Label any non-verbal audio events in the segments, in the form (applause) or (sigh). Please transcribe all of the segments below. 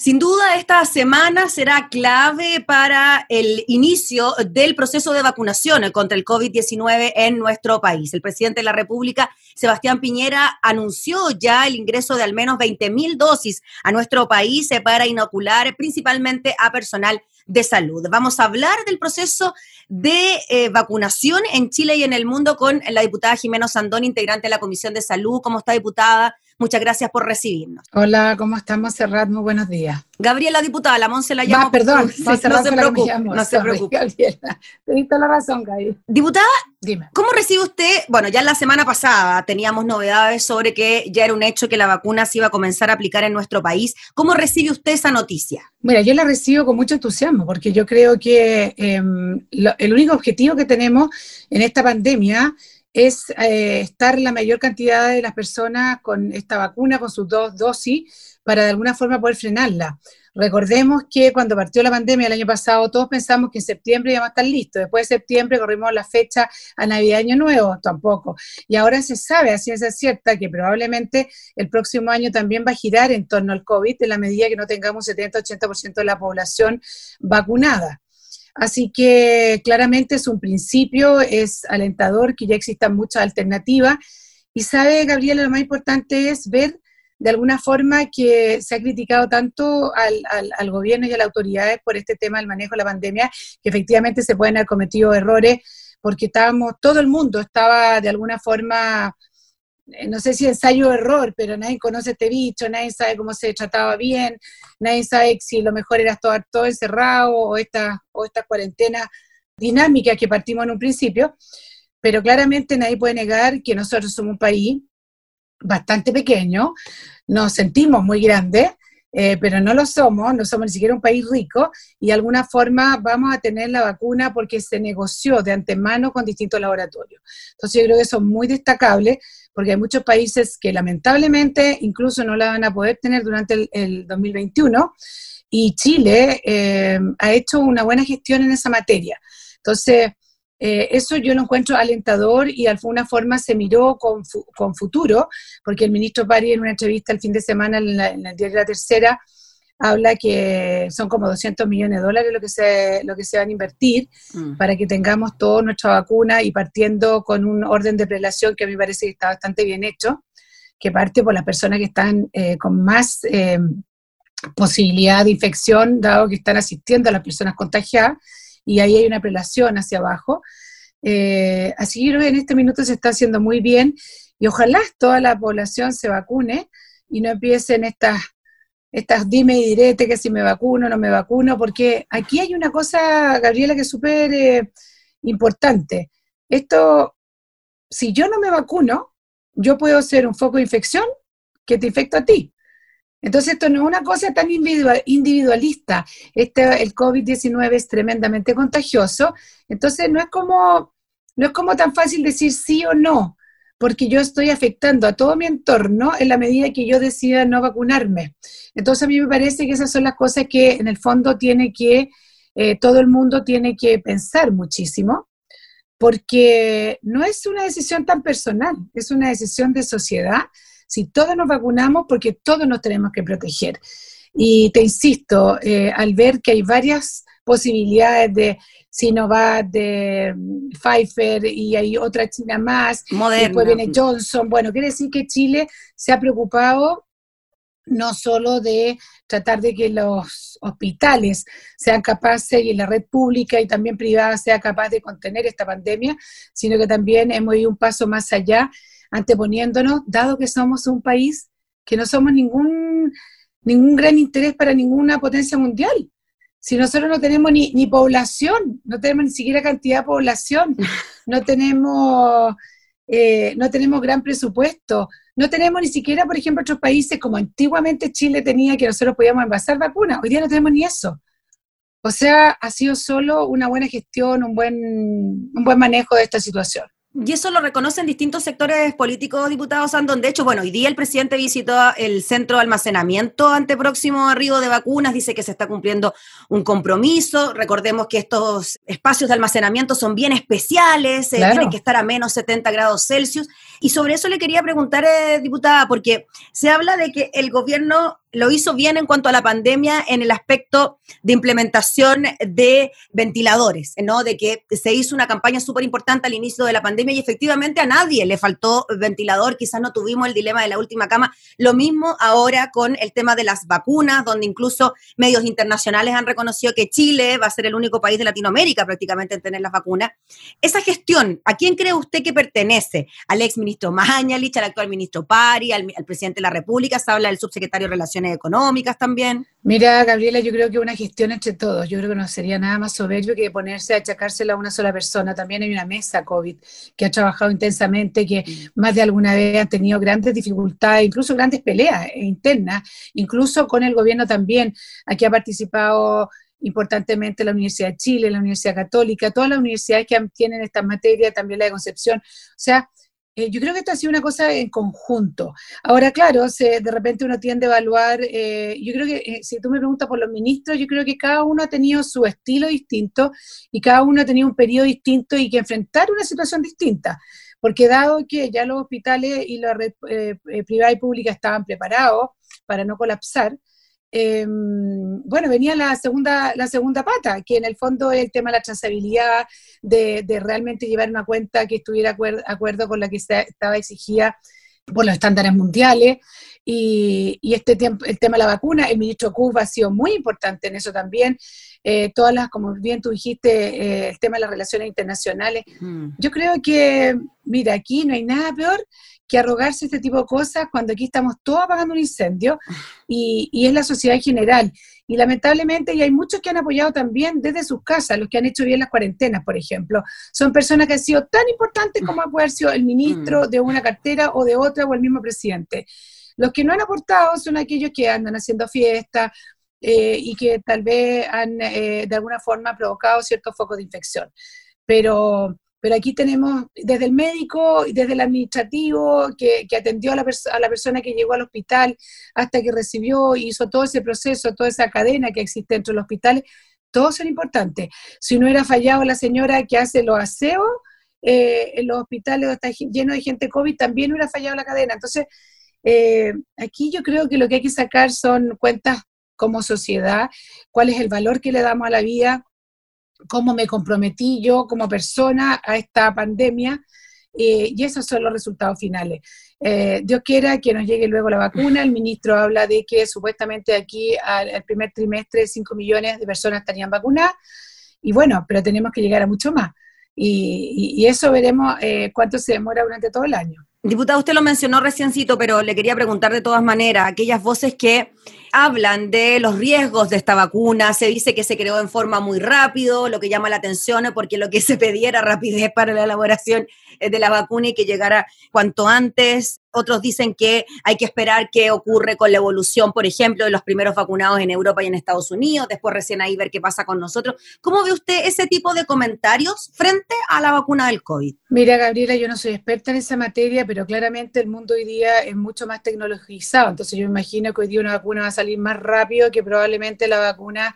Sin duda, esta semana será clave para el inicio del proceso de vacunación contra el COVID-19 en nuestro país. El presidente de la República, Sebastián Piñera, anunció ya el ingreso de al menos 20 mil dosis a nuestro país para inocular principalmente a personal de salud. Vamos a hablar del proceso de eh, vacunación en Chile y en el mundo con la diputada Jimena Sandón, integrante de la Comisión de Salud. ¿Cómo está, diputada? Muchas gracias por recibirnos. Hola, ¿cómo estamos, Serrat? Muy buenos días. Gabriela, diputada, la Monse la llamo. Ah, perdón, (laughs) no, se preocupe, no se preocupe. Gabriela, (laughs) te la razón, Gaby. Diputada, Dime. ¿cómo recibe usted? Bueno, ya la semana pasada teníamos novedades sobre que ya era un hecho que la vacuna se iba a comenzar a aplicar en nuestro país. ¿Cómo recibe usted esa noticia? Mira, yo la recibo con mucho entusiasmo porque yo creo que em, el único objetivo que tenemos en esta pandemia es eh, estar la mayor cantidad de las personas con esta vacuna, con sus dos dosis, para de alguna forma poder frenarla. Recordemos que cuando partió la pandemia el año pasado, todos pensamos que en septiembre íbamos a estar listos. Después de septiembre corrimos la fecha a Navidad Año Nuevo, tampoco. Y ahora se sabe a ciencia cierta que probablemente el próximo año también va a girar en torno al COVID en la medida que no tengamos 70-80% de la población vacunada. Así que claramente es un principio, es alentador que ya existan muchas alternativas. Y sabe, Gabriela, lo más importante es ver de alguna forma que se ha criticado tanto al, gobierno y a las autoridades por este tema del manejo de la pandemia, que efectivamente se pueden haber cometido errores porque estábamos, todo el mundo estaba de alguna forma no sé si ensayo error, pero nadie conoce este bicho, nadie sabe cómo se trataba bien, nadie sabe si lo mejor era estar todo encerrado o esta, o esta cuarentena dinámica que partimos en un principio, pero claramente nadie puede negar que nosotros somos un país bastante pequeño, nos sentimos muy grandes, eh, pero no lo somos, no somos ni siquiera un país rico y de alguna forma vamos a tener la vacuna porque se negoció de antemano con distintos laboratorios. Entonces yo creo que eso es muy destacable porque hay muchos países que lamentablemente incluso no la van a poder tener durante el, 2021 y Chile eh, ha hecho una buena gestión en esa materia. Entonces, eh, eso yo lo encuentro alentador y de alguna forma se miró con, con futuro, porque el ministro Pari en una entrevista el fin de semana en, en el diario La Tercera habla que son como 200 millones de dólares lo que se, lo que se van a invertir mm. para que tengamos toda nuestra vacuna y partiendo con un orden de prelación que a mí me parece que está bastante bien hecho, que parte por las personas que están eh, con más eh, posibilidad de infección, dado que están asistiendo a las personas contagiadas, y ahí hay una prelación hacia abajo. Eh, así que en este minuto se está haciendo muy bien y ojalá toda la población se vacune y no empiecen estas estas dime y direte que si me vacuno no me vacuno, porque aquí hay una cosa, Gabriela, que es súper eh, importante. Esto, si yo no me vacuno, yo puedo ser un foco de infección que te infecta a ti. Entonces, esto no es una cosa tan individualista. Este, el COVID-19 es tremendamente contagioso. Entonces, no es como, no es como tan fácil decir sí o no porque yo estoy afectando a todo mi entorno en la medida que yo decida no vacunarme. Entonces a mí me parece que esas son las cosas que en el fondo tiene que, eh, todo el mundo tiene que pensar muchísimo, porque no es una decisión tan personal, es una decisión de sociedad. Si todos nos vacunamos, porque todos nos tenemos que proteger. Y te insisto, eh, al ver que hay varias posibilidades de Sinovac, de mm, Pfizer y hay otra China más, después viene Johnson. Bueno, quiere decir que Chile se ha preocupado no solo de tratar de que los hospitales sean capaces y la red pública y también privada sea capaz de contener esta pandemia, sino que también hemos ido un paso más allá, anteponiéndonos, dado que somos un país que no somos ningún, ningún gran interés para ninguna potencia mundial. Si nosotros no tenemos ni, ni población, no tenemos ni siquiera cantidad de población, (laughs) no tenemos, eh, no tenemos gran presupuesto, no tenemos ni siquiera, por ejemplo, otros países como antiguamente Chile tenía que nosotros podíamos envasar vacunas, hoy día no tenemos ni eso. O sea, ha sido solo una buena gestión, un buen, un buen manejo de esta situación. Y eso lo reconocen distintos sectores políticos, diputados Andón. De hecho, bueno, hoy día el presidente visitó el centro de almacenamiento ante próximo arribo de vacunas, dice que se está cumpliendo un compromiso. Recordemos que estos espacios de almacenamiento son bien especiales, eh, tienen que estar a menos 70 grados Celsius. Y sobre eso le quería preguntar, eh, diputada, porque se habla de que el gobierno lo hizo bien en cuanto a la pandemia en el aspecto de implementación de ventiladores, ¿no? De que se hizo una campaña súper importante al inicio de la pandemia y efectivamente a nadie le faltó ventilador, quizás no tuvimos el dilema de la última cama. Lo mismo ahora con el tema de las vacunas, donde incluso medios internacionales han reconocido que Chile va a ser el único país de Latinoamérica prácticamente en tener las vacunas. Esa gestión, ¿a quién cree usted que pertenece? ¿Al ex ministro Mañalich, al actual ministro Pari, al, presidente de la República? Se habla del subsecretario de económicas también. Mira, Gabriela, yo creo que una gestión entre todos, yo creo que no sería nada más soberbio que ponerse a achacársela a una sola persona. También hay una mesa COVID que ha trabajado intensamente, que más de alguna vez han tenido grandes dificultades, incluso grandes peleas internas, incluso con el gobierno también. Aquí ha participado importantemente la Universidad de Chile, la Universidad Católica, todas las universidades que tienen esta materia, también la de Concepción. O sea, eh, yo creo que esto ha sido una cosa en conjunto. Ahora, claro, se, de repente uno tiende a evaluar, eh, yo creo que eh, si tú me preguntas por los ministros, yo creo que cada uno ha tenido su estilo distinto y cada uno ha tenido un periodo distinto y que enfrentar una situación distinta. Porque dado que ya los hospitales y la red privada y pública estaban preparados para no colapsar, Em, bueno, venía la segunda, la segunda pata, que en el fondo es el tema de la trazabilidad, de, realmente llevar una cuenta que estuviera de acuerdo con la que estaba exigida por los estándares mundiales. Y, este tiempo, el tema de la vacuna, el ministro Cuba ha sido muy importante en eso también. Eh, todas las, como bien tú dijiste, eh, el tema de las relaciones internacionales. Mm. Yo creo que, mira, aquí no hay nada peor que arrogarse este tipo de cosas cuando aquí estamos todos apagando un incendio y, y, es la sociedad en general. Y lamentablemente, y hay muchos que han apoyado también desde sus casas, los que han hecho bien las cuarentenas, por ejemplo, son personas que han sido tan importantes como ha sido el ministro mm. de una cartera o de otra o el mismo presidente. Los que no han aportado son aquellos que andan haciendo fiestas eh, y que tal vez han eh, de alguna forma provocado ciertos focos de infección. Pero pero aquí tenemos desde el médico desde el administrativo que, atendió a la, a la, persona que llegó al hospital hasta que recibió y hizo todo ese proceso, toda esa cadena que existe dentro de los hospitales, todos son importantes. Si no hubiera fallado la señora que hace los aseos eh, en los hospitales está lleno de gente COVID, también hubiera fallado la cadena. Entonces, eh, aquí yo creo que lo que hay que sacar son cuentas como sociedad, cuál es el valor que le damos a la vida, cómo me comprometí yo como persona a esta pandemia. Eh, y esos son los resultados finales. Eh, Dios quiera que nos llegue luego la vacuna. El ministro habla de que supuestamente aquí al, primer trimestre 5 millones de personas estarían vacunadas. Y bueno, pero tenemos que llegar a mucho más. Y, eso veremos eh, cuánto se demora durante todo el año. Diputado, usted lo mencionó reciencito, pero le quería preguntar de todas maneras, aquellas voces que hablan de los riesgos de esta vacuna, se dice que se creó en forma muy rápido, lo que llama la atención porque lo que se pedía rapidez para la elaboración de la vacuna y que llegara cuanto antes. Otros dicen que hay que esperar qué ocurre con la evolución, por ejemplo, de los primeros vacunados en Europa y en Estados Unidos, después recién ahí ver qué pasa con nosotros. ¿Cómo ve usted ese tipo de comentarios frente a la vacuna del COVID? Mira, Gabriela, yo no soy experta en esa materia, pero claramente el mundo hoy día es mucho más tecnologizado, entonces yo imagino que hoy día una vacuna va a salir más rápido que probablemente la vacuna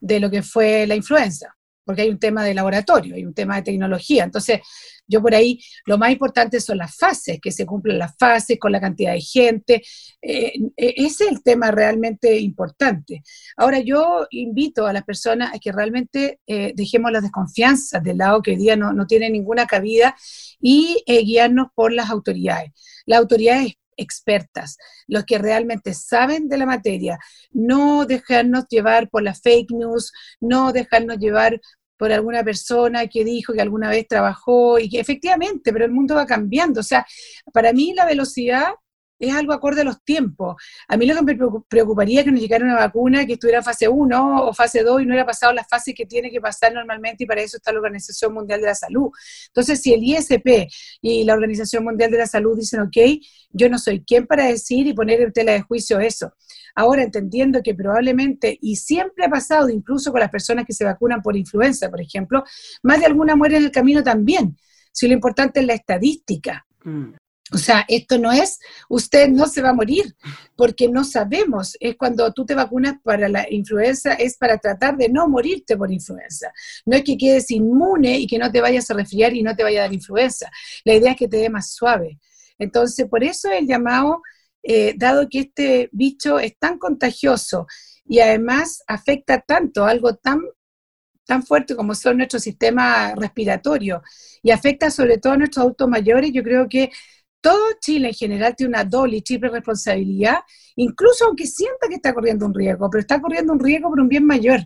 de lo que fue la influenza, porque hay un tema de laboratorio, hay un tema de tecnología. Entonces, yo por ahí, lo más importante son las fases, que se cumplen las fases con la cantidad de gente. Eh, eh, ese es el tema realmente importante. Ahora, yo invito a las personas a que realmente eh, dejemos las desconfianzas del lado que hoy día no, no tiene ninguna cabida y guiarnos por las autoridades. Las autoridades expertas, los que realmente saben de la materia, no dejarnos llevar por las fake news, no dejarnos llevar por alguna persona que dijo que alguna vez trabajó y que efectivamente, pero el mundo va cambiando. O sea, para mí la velocidad es algo acorde a los tiempos. A mí lo que me preocuparía es que nos llegara una vacuna que estuviera en fase 1 o fase 2 y no hubiera pasado las fases que tiene que pasar normalmente y para eso está la Organización Mundial de la Salud. Entonces, si el ISP y la Organización Mundial de la Salud dicen, ok, yo no soy quien para decir y poner en tela de juicio eso. Ahora, entendiendo que probablemente, y siempre ha pasado, incluso con las personas que se vacunan por influenza, por ejemplo, más de alguna muere en el camino también. Si lo importante es la estadística. Mm. O sea, esto no es, usted no se va a morir, porque no sabemos. Es cuando tú te vacunas para la influenza, es para tratar de no morirte por influenza. No es que quedes inmune y que no te vayas a resfriar y no te vaya a dar influenza. La idea es que te dé más suave. Entonces, por eso el llamado eh, dado que este bicho es tan contagioso y además afecta tanto, algo tan tan fuerte como son nuestro sistema respiratorio y afecta sobre todo a nuestros adultos mayores, yo creo que todo Chile en general tiene una doble y triple responsabilidad, incluso aunque sienta que está corriendo un riesgo, pero está corriendo un riesgo por un bien mayor.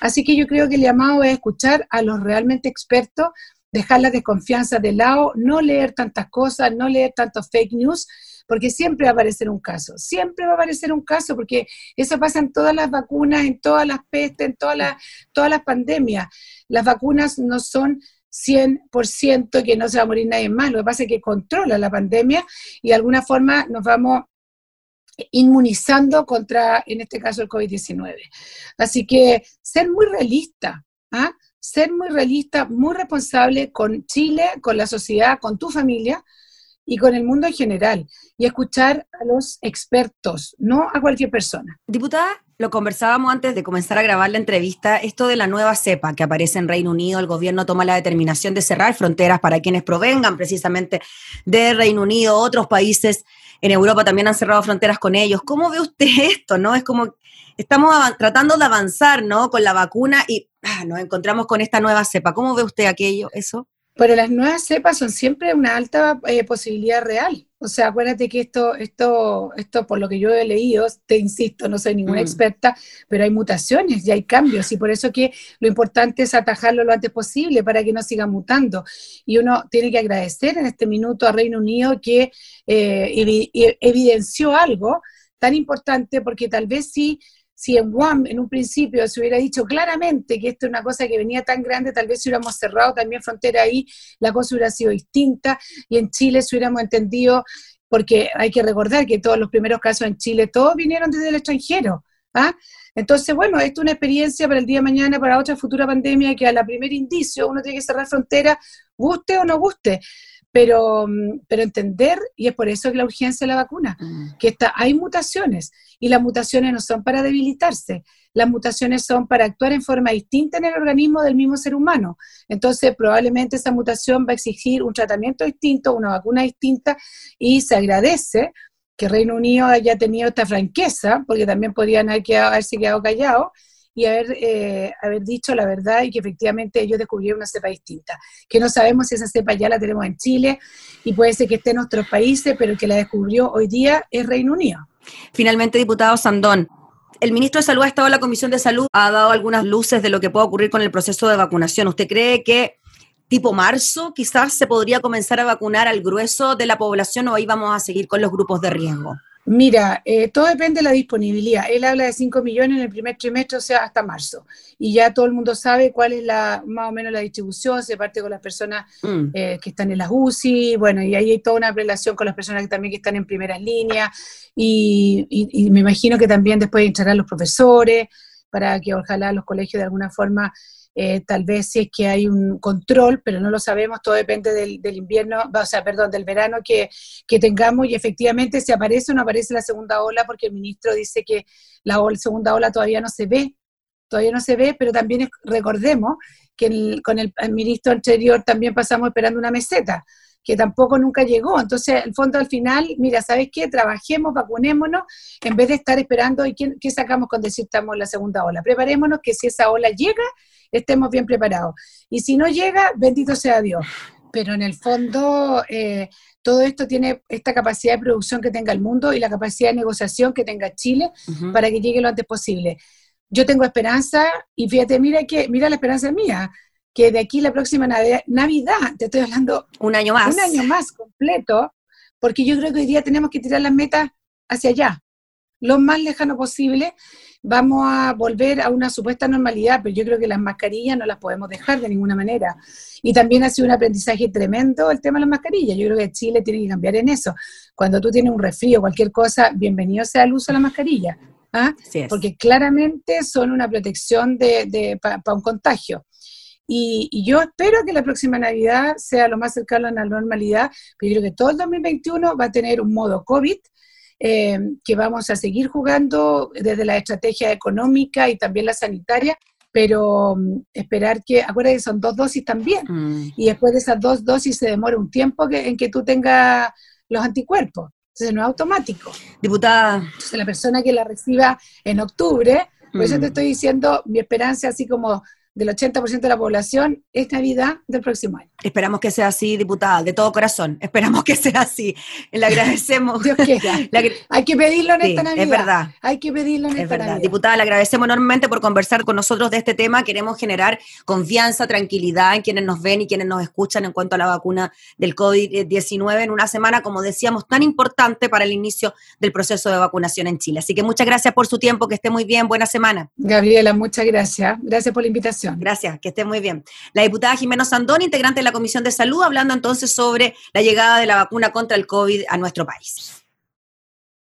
Así que yo creo que el llamado es escuchar a los realmente expertos, dejar la desconfianza de lado, no leer tantas cosas, no leer tantos fake news, porque siempre va a aparecer un caso, siempre va a aparecer un caso, porque eso pasa en todas las vacunas, en todas las pestes, en todas las, todas las pandemias. Las vacunas no son 100% que no se va a morir nadie más, lo que pasa es que controla la pandemia y de alguna forma nos vamos inmunizando contra, en este caso, el COVID-19. Así que ser muy realista, ¿ah? ser muy realista, muy responsable con Chile, con la sociedad, con tu familia, y con el mundo en general y escuchar a los expertos, no a cualquier persona. Diputada, lo conversábamos antes de comenzar a grabar la entrevista, esto de la nueva cepa que aparece en Reino Unido, el gobierno toma la determinación de cerrar fronteras para quienes provengan precisamente de Reino Unido, otros países en Europa también han cerrado fronteras con ellos. ¿Cómo ve usted (laughs) esto? ¿No? Es como estamos tratando de avanzar, ¿no? Con la vacuna y ah, nos encontramos con esta nueva cepa. ¿Cómo ve usted aquello, eso? Pero las nuevas cepas son siempre una alta eh, posibilidad real. O sea, acuérdate que esto, esto, esto, por lo que yo he leído, te insisto, no soy ninguna mm. experta, pero hay mutaciones y hay cambios, y por eso que lo importante es atajarlo lo antes posible para que no siga mutando. Y uno tiene que agradecer en este minuto a Reino Unido que eh, evidenció algo tan importante, porque tal vez sí si en Guam en un principio se hubiera dicho claramente que esto es una cosa que venía tan grande, tal vez si hubiéramos cerrado también frontera ahí, la cosa hubiera sido distinta y en Chile si hubiéramos entendido, porque hay que recordar que todos los primeros casos en Chile, todos vinieron desde el extranjero. ¿ah? Entonces, bueno, esto es una experiencia para el día de mañana, para otra futura pandemia, que a la primer indicio uno tiene que cerrar frontera, guste o no guste pero, mm, pero entender, y es por eso que la urgencia de la vacuna, mm. que está, hay mutaciones, y las mutaciones no son para debilitarse, las mutaciones son para actuar en forma distinta en el organismo del mismo ser humano. Entonces, probablemente esa mutación va a exigir un tratamiento distinto, una vacuna distinta, y se agradece que Reino Unido haya tenido esta franqueza, porque también podrían haber quedado, haberse quedado callados, y haber, eh, haber dicho la verdad y que efectivamente ellos descubrieron una cepa distinta, que no sabemos si esa cepa ya la tenemos en Chile y puede ser que esté en otros países, pero el que la descubrió hoy día es Reino Unido. Finalmente, diputado Sandón, el ministro de Salud ha estado en la Comisión de Salud, ha dado algunas luces de lo que puede ocurrir con el proceso de vacunación. ¿Usted cree que tipo marzo quizás se podría comenzar a vacunar al grueso de la población o ahí vamos a seguir con los grupos de riesgo? Mira, eh, todo depende de la disponibilidad. Él habla de 5 millones en el primer trimestre, o sea, hasta marzo. Y ya todo el mundo sabe cuál es la más o menos la distribución, se parte con las personas mm. eh, que están en las UCI, bueno, y ahí hay toda una relación con las personas que también que están en primeras líneas, y, me imagino que también después entrarán los profesores, para que ojalá los colegios de alguna forma eh, tal vez si es que hay un control, pero no lo sabemos, todo depende del, invierno, o sea, perdón, del verano que, tengamos y efectivamente si aparece o no aparece la segunda ola, porque el ministro dice que la segunda ola todavía no se ve, todavía no se ve, pero también recordemos que con el, ministro anterior también pasamos esperando una meseta que tampoco nunca llegó. Entonces, el fondo al final, mira, ¿sabes qué? Trabajemos, vacunémonos, en vez de estar esperando y qué, qué sacamos con decir estamos en la segunda ola. Preparémonos que si esa ola llega, estemos bien preparados. Y si no llega, bendito sea Dios. Pero en el fondo, eh, todo esto tiene esta capacidad de producción que tenga el mundo y la capacidad de negociación que tenga Chile para que llegue lo antes posible. Yo tengo esperanza y fíjate, mira que mira la esperanza mía, que de aquí la próxima Navidad, te estoy hablando un año más, un año más completo, porque yo creo que hoy día tenemos que tirar las metas hacia allá, lo más lejano posible, vamos a volver a una supuesta normalidad, pero yo creo que las mascarillas no las podemos dejar de ninguna manera. Y también ha sido un aprendizaje tremendo el tema de las mascarillas. Yo creo que Chile tiene que cambiar en eso. Cuando tú tienes un resfrío o cualquier cosa, bienvenido sea el uso de la mascarilla. ¿ah? Porque claramente son una protección de, para un contagio. Y, y, yo espero que la próxima Navidad sea lo más cercano a la normalidad, pero yo creo que todo el 2021 va a tener un modo COVID, eh, que vamos a seguir jugando desde la estrategia económica y también la sanitaria, pero mm, esperar que, acuérdate que son dos dosis también, mm. y después de esas dos dosis se demora un tiempo que, en que tú tengas los anticuerpos. Entonces no es automático. Diputada. Entonces la persona que la reciba en octubre, por eso te mm. estoy diciendo, mi esperanza así como del 80% de la población es Navidad del próximo año. Esperamos que sea así, diputada, de todo corazón. Esperamos que sea así. Le agradecemos. Dios quiera. (laughs) Hay que pedirlo en esta Navidad. Es verdad. Hay que pedirlo en es esta verdad. Diputada, le agradecemos enormemente por conversar con nosotros de este tema. Queremos generar confianza, tranquilidad en quienes nos ven y quienes nos escuchan en cuanto a la vacuna del COVID-19 en una semana, como decíamos, tan importante para el inicio del proceso de vacunación en Chile. Así que muchas gracias por su tiempo, que esté muy bien, buena semana. Gabriela, muchas gracias. Gracias por la invitación. Gracias, que esté muy bien. La diputada Jimena Sandón, integrante de la Comisión de Salud, hablando entonces sobre la llegada de la vacuna contra el COVID a nuestro país.